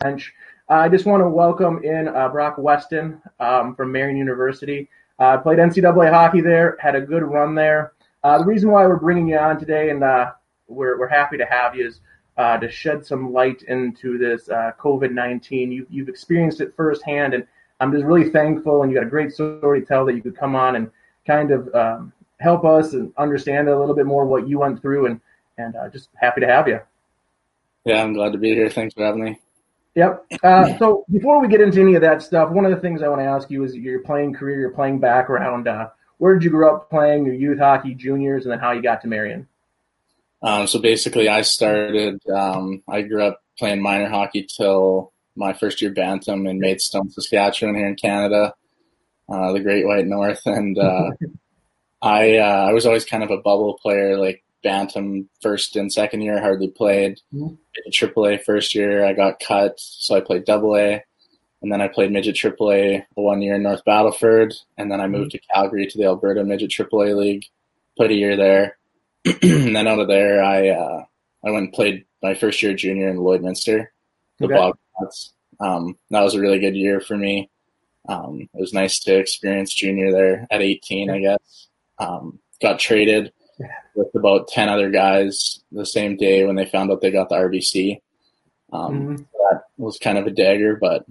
bench. Uh, I just want to welcome in uh, Brock Weston um, from Marian University. Uh, played NCAA hockey there, had a good run there. Uh, the reason why we're bringing you on today, and uh, we're we're happy to have you, is to shed some light into this COVID nineteen. You, you've experienced it firsthand, and I'm just really thankful. And you got a great story to tell that you could come on and kind of um, help us and understand a little bit more what you went through, and and just happy to have you. Yeah, I'm glad to be here. Thanks for having me. Yep. Uh, so before we get into any of that stuff, one of the things I want to ask you is your playing career, your playing background. Uh, where did you grow up playing your youth hockey, juniors, and then how you got to Marian? Um, so basically, I started. Um, I grew up playing minor hockey till my first year bantam in Maidstone, Saskatchewan, here in Canada, uh, the Great White North, and uh, I uh, I was always kind of a bubble player, like bantam first and second year hardly played. Mm-hmm. AAA first year I got cut, so I played double A. And then I played midget AAA one year in North Battleford, and then I moved mm-hmm. to Calgary to the Alberta Midget AAA League. Played a year there, and then out of there, I uh, I went and played my first year junior in Lloydminster, the okay. Bobcats. Um, that was a really good year for me. Um, it was nice to experience junior there at 18, I guess. Um, got traded with about 10 other guys the same day when they found out they got the RBC. Um, mm-hmm. That was kind of a dagger, but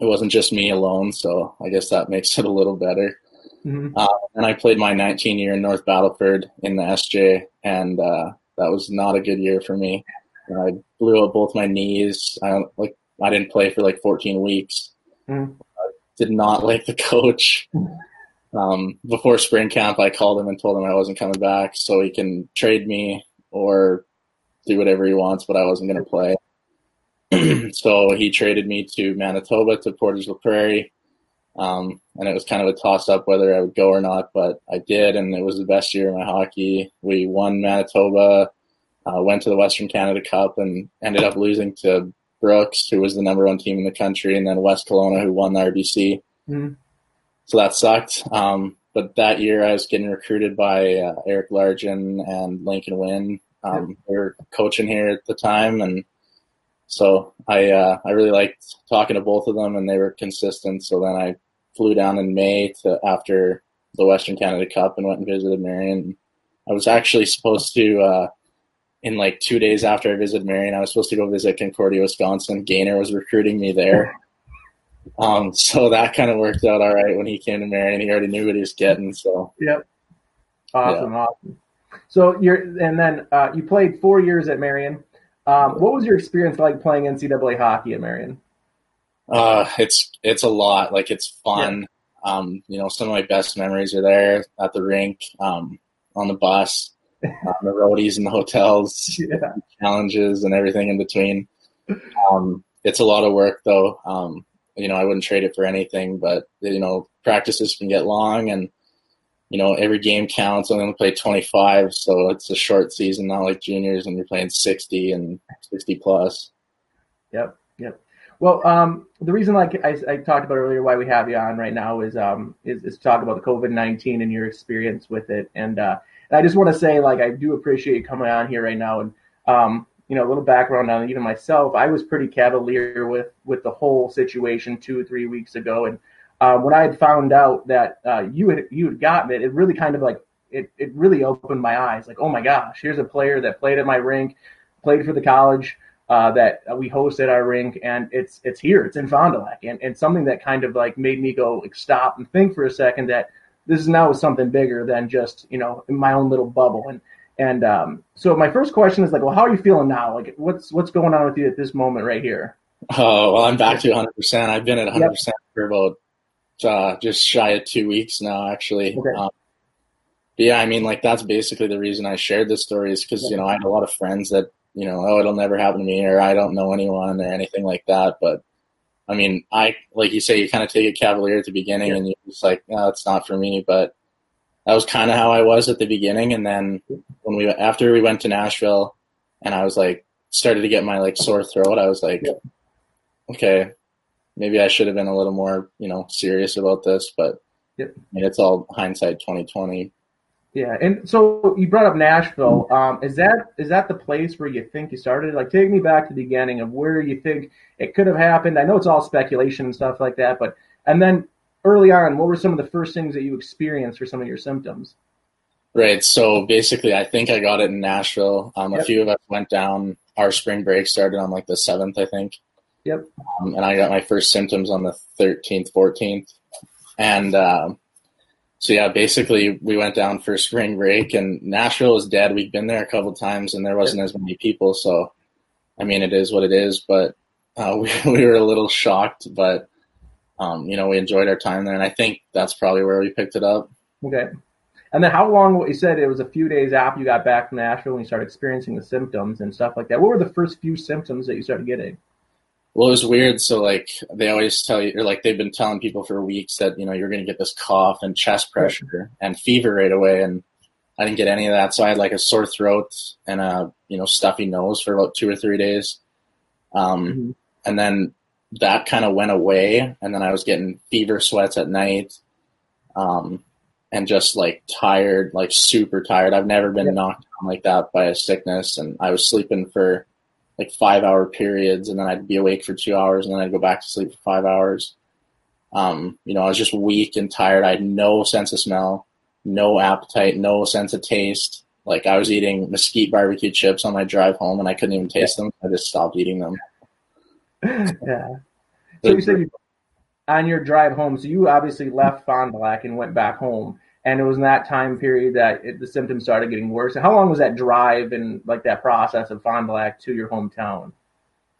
it wasn't just me alone, so I guess that makes it a little better. Mm-hmm. Uh, and I played my 19 year in North Battleford in the SJ, and uh, that was not a good year for me. I blew up both my knees. I like I didn't play for like 14 weeks. Mm-hmm. I did not like the coach. Um, before spring camp, I called him and told him I wasn't coming back, so he can trade me or do whatever he wants, but I wasn't going to play. so he traded me to Manitoba to Portage la Prairie. Um, and it was kind of a toss up whether I would go or not, but I did, and it was the best year of my hockey. We won Manitoba, uh, went to the Western Canada Cup, and ended up losing to Brooks, who was the number one team in the country, and then West Kelowna, who won the RBC. Mm-hmm so that sucked. Um, but that year I was getting recruited by uh, Eric Largen and Lincoln Wynn. Um, they were coaching here at the time, and so I uh, I really liked talking to both of them, and they were consistent. So then I flew down in May to after the Western Canada Cup and went and visited Marian. I was actually supposed to uh, in like two days after I visited Marian, I was supposed to go visit Concordia, Wisconsin. Gaynor was recruiting me there. Um, so that kind of worked out all right when he came to Marian. He already knew what he was getting. So yep, awesome, yeah. awesome. So you're and then uh, you played four years at Marian. Um, what was your experience like playing NCAA hockey at Marian? Uh, it's it's a lot. Like it's fun. Yeah. Um, you know, some of my best memories are there at the rink, um, on the bus, on the roadies and the hotels, yeah. challenges and everything in between. Um, it's a lot of work though. Um, you know, I wouldn't trade it for anything. But you know, practices can get long, and you know, every game counts. I'm only play 25, so it's a short season, not like juniors, and you're playing 60 and 60 plus. Yep, yep. Well, um, the reason, like I, I, talked about earlier, why we have you on right now is um, is, is to talk about the COVID 19 and your experience with it, and, uh, and I just want to say, like, I do appreciate you coming on here right now, and um, you know, a little background on even myself. I was pretty cavalier with with the whole situation two or three weeks ago, and uh, when I had found out that uh, you had you had gotten it, it really kind of like it it really opened my eyes. Like, oh my gosh, here's a player that played at my rink, played for the college. Uh, that we host at our rink, and it's it's here, it's in Fond du Lac, and, and something that kind of like made me go like, stop and think for a second that this is now something bigger than just you know my own little bubble, and and um, so my first question is like, well, how are you feeling now? Like, what's what's going on with you at this moment right here? Oh well, I'm back to 100. percent I've been at 100 yep. percent for about uh, just shy of two weeks now, actually. Okay. Um, yeah, I mean, like that's basically the reason I shared this story is because you know I had a lot of friends that you know, oh, it'll never happen to me, or I don't know anyone, or anything like that. But I mean, I like you say, you kind of take it cavalier at the beginning, yeah. and you're just like, no, it's not for me. But that was kind of how I was at the beginning. And then when we after we went to Nashville, and I was like started to get my like sore throat, I was like, okay, maybe I should have been a little more you know serious about this. But yep. I mean, it's all hindsight twenty twenty. Yeah, and so you brought up Nashville. Um, is that is that the place where you think you started? Like, take me back to the beginning of where you think it could have happened. I know it's all speculation and stuff like that, but and then early on, what were some of the first things that you experienced for some of your symptoms? Right. So basically, I think I got it in Nashville. Um, yep. A few of us went down. Our spring break started on like the seventh, I think. Yep. Um, and I got my first symptoms on the thirteenth, fourteenth, and um, so yeah, basically we went down for spring break, and Nashville was dead. We'd been there a couple times, and there wasn't as many people. So, I mean, it is what it is. But uh, we we were a little shocked, but um, you know, we enjoyed our time there, and I think that's probably where we picked it up. Okay. And then how long? What you said it was a few days after you got back from Nashville and you started experiencing the symptoms and stuff like that. What were the first few symptoms that you started getting? Well, it was weird. So like they always tell you, or like they've been telling people for weeks that you know you're going to get this cough and chest pressure and fever right away, and I didn't get any of that. So I had like a sore throat and a you know stuffy nose for about two or three days, um, mm-hmm. and then that kind of went away, and then I was getting fever sweats at night. Um, and just like tired, like super tired. I've never been yeah. knocked down like that by a sickness, and I was sleeping for like five hour periods, and then I'd be awake for two hours, and then I'd go back to sleep for five hours. Um, you know, I was just weak and tired. I had no sense of smell, no appetite, no sense of taste. Like I was eating mesquite barbecue chips on my drive home, and I couldn't even taste yeah. them. I just stopped eating them. yeah. So you said you on your drive home, so you obviously left Fond du Lac and went back home, and it was in that time period that it, the symptoms started getting worse. how long was that drive and like that process of Fond du Lac to your hometown?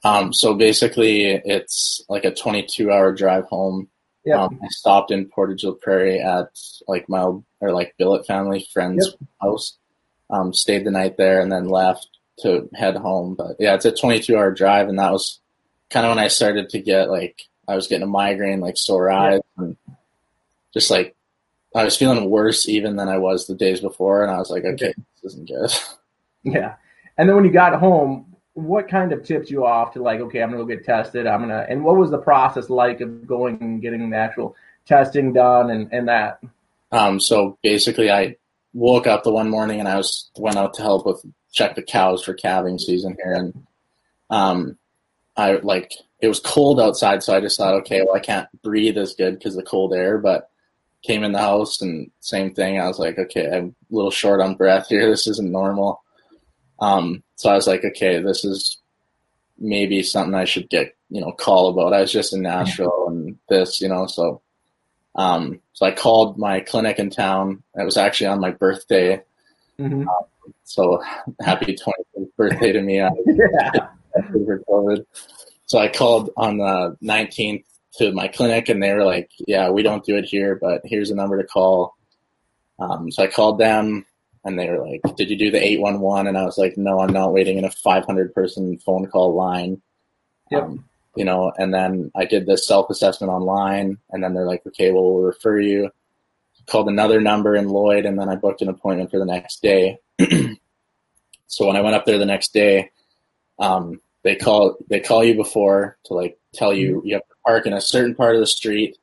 Um, so basically, it's like a 22 hour drive home. Yeah. Um, I stopped in Portage Prairie at like my or like billet family friend's yep. house. Um, stayed the night there and then left to head home. But yeah, it's a 22 hour drive, and that was kind of when I started to get like I was getting a migraine, like sore eyes, and just like I was feeling worse even than I was the days before, and I was like, okay, this isn't good. Yeah, and then when you got home, what kind of tipped you off to like, okay, I'm gonna go get tested. I'm gonna, and what was the process like of going and getting the actual testing done and and that? Um, so basically, I woke up the one morning and I was went out to help with check the cows for calving season here, and um, I like it was cold outside, so I just thought, okay, well, I can't breathe as good because the cold air, but came in the house and same thing. I was like, okay, I'm a little short on breath here. This isn't normal. Um, so I was like, okay, this is maybe something I should get, you know, call about. I was just in Nashville and this, you know, so, um, so I called my clinic in town. It was actually on my birthday. Mm-hmm. Um, so happy 20th birthday to me. yeah. For COVID. So I called on the 19th to my clinic, and they were like, "Yeah, we don't do it here, but here's a number to call." Um, so I called them, and they were like, "Did you do the 811?" And I was like, "No, I'm not waiting in a 500 person phone call line." Yep. Um, you know, and then I did this self assessment online, and then they're like, "Okay, well, we'll refer you." Called another number in Lloyd, and then I booked an appointment for the next day. so when I went up there the next day, um, they call they call you before to like tell you mm-hmm. you have to park in a certain part of the street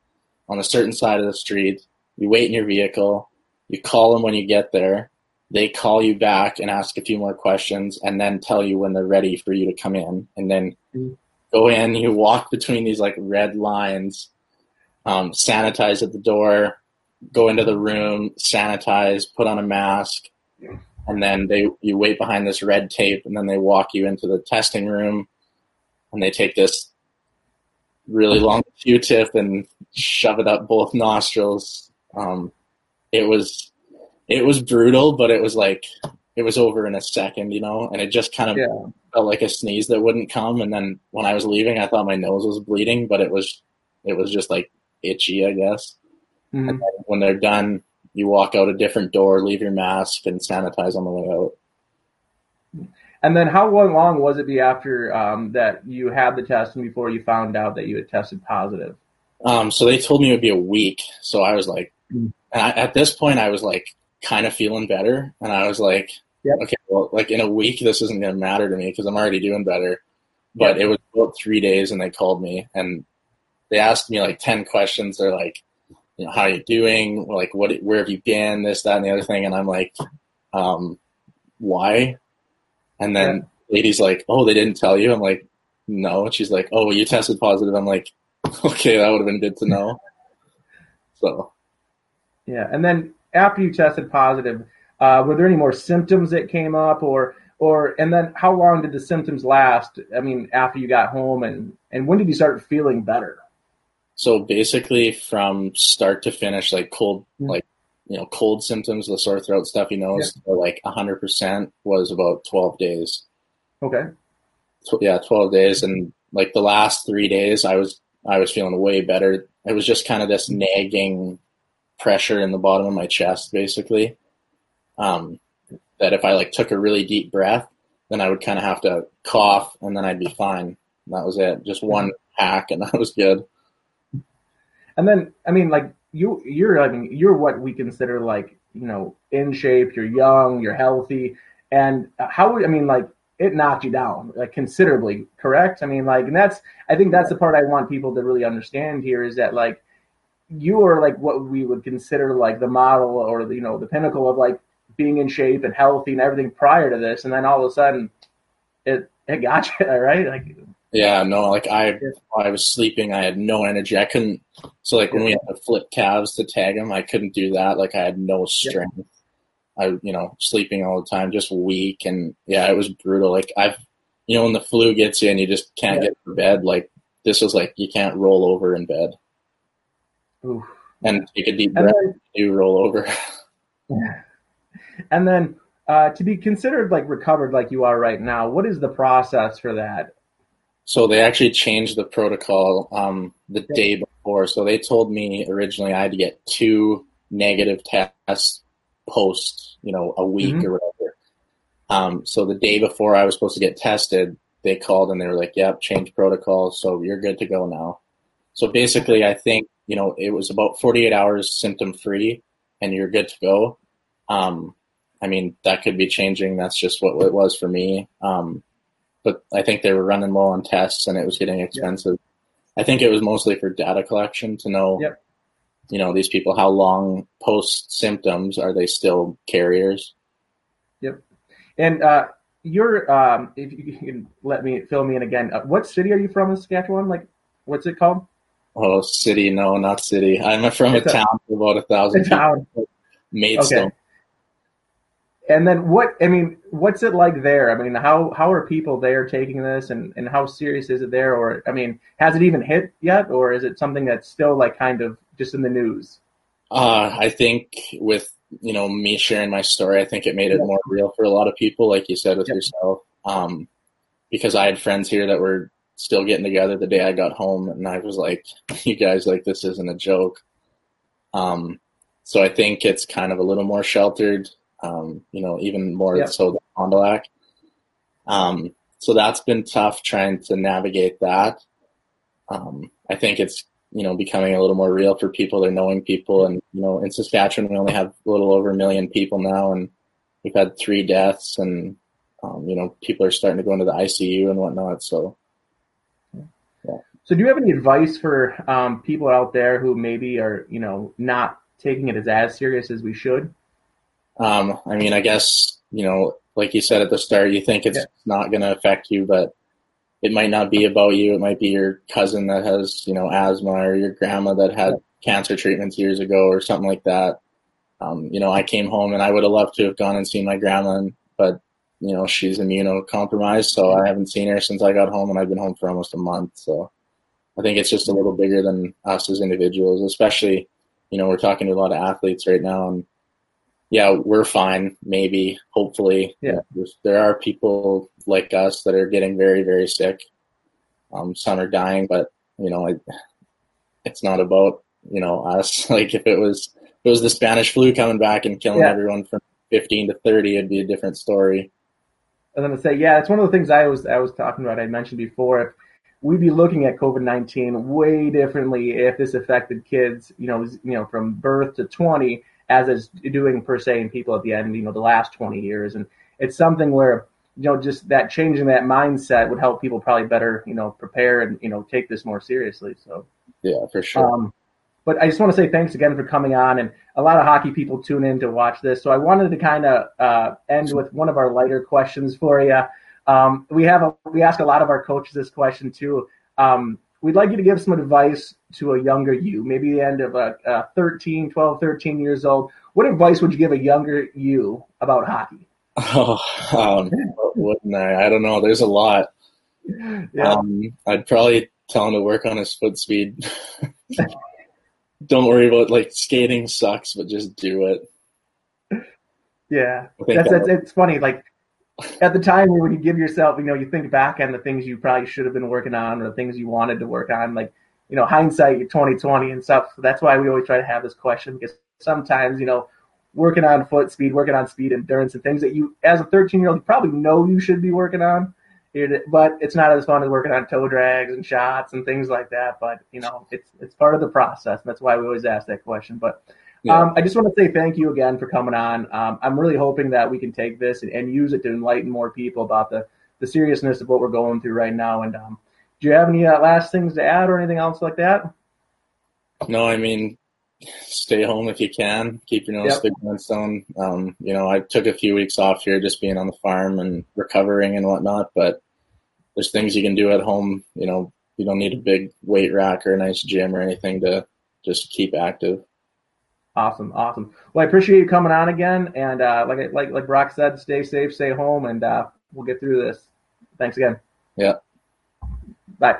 on a certain side of the street. You wait in your vehicle. You call them when you get there. They call you back and ask a few more questions, and then tell you when they're ready for you to come in. And then mm-hmm. go in. You walk between these like red lines. Um, sanitize at the door. Go into the room. Sanitize. Put on a mask and then they you wait behind this red tape and then they walk you into the testing room and they take this really long q-tip and shove it up both nostrils um, it was it was brutal but it was like it was over in a second you know and it just kind of yeah. felt like a sneeze that wouldn't come and then when i was leaving i thought my nose was bleeding but it was it was just like itchy i guess mm-hmm. and when they're done you walk out a different door, leave your mask, and sanitize on the way out. And then, how long was it be after um, that you had the test and before you found out that you had tested positive? Um, so they told me it would be a week. So I was like, mm. I, at this point, I was like kind of feeling better, and I was like, yep. okay, well, like in a week, this isn't going to matter to me because I'm already doing better. But yep. it was about three days, and they called me and they asked me like ten questions. They're like, you know, how are you doing? Like, what, where have you been? This, that, and the other thing. And I'm like, um, why? And then yeah. lady's like, oh, they didn't tell you. I'm like, no. And she's like, oh, you tested positive. I'm like, okay, that would have been good to know. So, yeah. And then after you tested positive, uh, were there any more symptoms that came up, or or and then how long did the symptoms last? I mean, after you got home, and and when did you start feeling better? So basically, from start to finish, like cold, mm-hmm. like you know, cold symptoms, the sore throat, stuffy nose, yeah. like hundred percent was about twelve days. Okay. yeah, twelve days, and like the last three days, I was I was feeling way better. It was just kind of this nagging pressure in the bottom of my chest, basically. Um, that if I like took a really deep breath, then I would kind of have to cough, and then I'd be fine. that was it. Just one hack, and that was good. And then, I mean, like you, you're, I mean, you're what we consider like, you know, in shape. You're young. You're healthy. And how I mean, like, it knocked you down like considerably, correct? I mean, like, and that's, I think that's the part I want people to really understand here is that like, you are like what we would consider like the model or you know the pinnacle of like being in shape and healthy and everything prior to this, and then all of a sudden, it it got you right. Like yeah, no, like I I was sleeping, I had no energy. I couldn't. So like when we had to flip calves to tag them, I couldn't do that. Like I had no strength. Yeah. I you know sleeping all the time, just weak, and yeah, it was brutal. Like I've you know when the flu gets you and you just can't yeah. get to bed, like this was like you can't roll over in bed. Oof. And take a deep breath. Then, you roll over. Yeah. And then uh, to be considered like recovered like you are right now, what is the process for that? So they actually changed the protocol um, the day before. So they told me originally I had to get two negative tests post, you know, a week mm-hmm. or whatever. Um, so the day before I was supposed to get tested, they called and they were like, "Yep, change protocol, so you're good to go now." So basically, I think you know it was about 48 hours symptom free, and you're good to go. Um, I mean, that could be changing. That's just what it was for me. Um, but I think they were running low on tests and it was getting expensive. I think it was mostly for data collection to know, yep. you know, these people, how long post symptoms are they still carriers? Yep. And, uh, you're, um, if you can let me fill me in again, uh, what city are you from in Saskatchewan? Like, what's it called? Oh, city. No, not city. I'm from it's a, town of about a thousand. A town. Maidstone. Okay and then what i mean what's it like there? I mean how how are people there taking this? And and how serious is it there? Or i mean has it even hit yet? Or is it something that's still like kind of just in the news? Uh i think with you know me sharing my story i think it made it yeah. more real for a lot of people like you said with yourself. Um because i had friends here that were still getting together the day i got home and i was like you guys like this isn't a joke. Um so i think it's kind of a little more sheltered um, you know, even more yeah. so than Fond du Lac. Um, so that's been tough trying to navigate that. Um, I think it's, you know, becoming a little more real for people. They're knowing people. And, you know, in Saskatchewan, we only have a little over a million people now, and we've had three deaths, and, um, you know, people are starting to go into the ICU and whatnot. So, yeah. So, do you have any advice for um, people out there who maybe are, you know, not taking it as as serious as we should? Um, I mean, I guess, you know, like you said at the start, you think it's yeah. not going to affect you, but it might not be about you. It might be your cousin that has, you know, asthma or your grandma that had cancer treatments years ago or something like that. Um, you know, I came home and I would have loved to have gone and seen my grandma, but you know, she's immunocompromised, so I haven't seen her since I got home, and I've been home for almost a month. So I think it's just a little bigger than us as individuals, especially, you know, we're talking to a lot of athletes right now, and yeah, we're fine. Maybe, hopefully, yeah. there are people like us that are getting very, very sick. Um, some are dying, but you know, it, it's not about you know us. Like if it was, if it was the Spanish flu coming back and killing yeah. everyone from 15 to 30, it'd be a different story. I was going to say, yeah, it's one of the things I was I was talking about. I mentioned before. If we'd be looking at COVID nineteen way differently if this affected kids, you know, you know, from birth to 20 as it's doing per se in people at the end, you know, the last 20 years. And it's something where, you know, just that changing that mindset would help people probably better, you know, prepare and, you know, take this more seriously. So, yeah, for sure. Um, but I just want to say thanks again for coming on. And a lot of hockey people tune in to watch this, so I wanted to kind of uh, end with one of our lighter questions for you. Um, we have a, we ask a lot of our coaches this question too. Um, we'd like you to give some advice to a younger you, maybe the end of a, a 13, 12, 13 years old. What advice would you give a younger you about hockey? Oh, um, wouldn't I? I don't know. There's a lot. Yeah. Um, I'd probably tell him to work on his foot speed. don't worry about like skating sucks, but just do it. Yeah, that's, that's it's funny. Like at the time when you give yourself, you know, you think back on the things you probably should have been working on or the things you wanted to work on, like you know, hindsight, 2020 and stuff. So that's why we always try to have this question because sometimes, you know, working on foot speed, working on speed endurance and things that you, as a 13 year old, you probably know you should be working on, but it's not as fun as working on toe drags and shots and things like that. But you know, it's it's part of the process. That's why we always ask that question. But yeah. um, I just want to say thank you again for coming on. Um, I'm really hoping that we can take this and, and, use it to enlighten more people about the the seriousness of what we're going through right now. And um, do you have any uh, last things to add or anything else like that? No, I mean, stay home if you can. Keep your nose yep. to the grindstone. Um, you know, I took a few weeks off here just being on the farm and recovering and whatnot, but there's things you can do at home. You know, you don't need a big weight rack or a nice gym or anything to just keep active. Awesome, awesome. Well, I appreciate you coming on again, and uh, like like like Brock said, stay safe, stay home, and uh, we'll get through this. Thanks again. Yeah. Bye.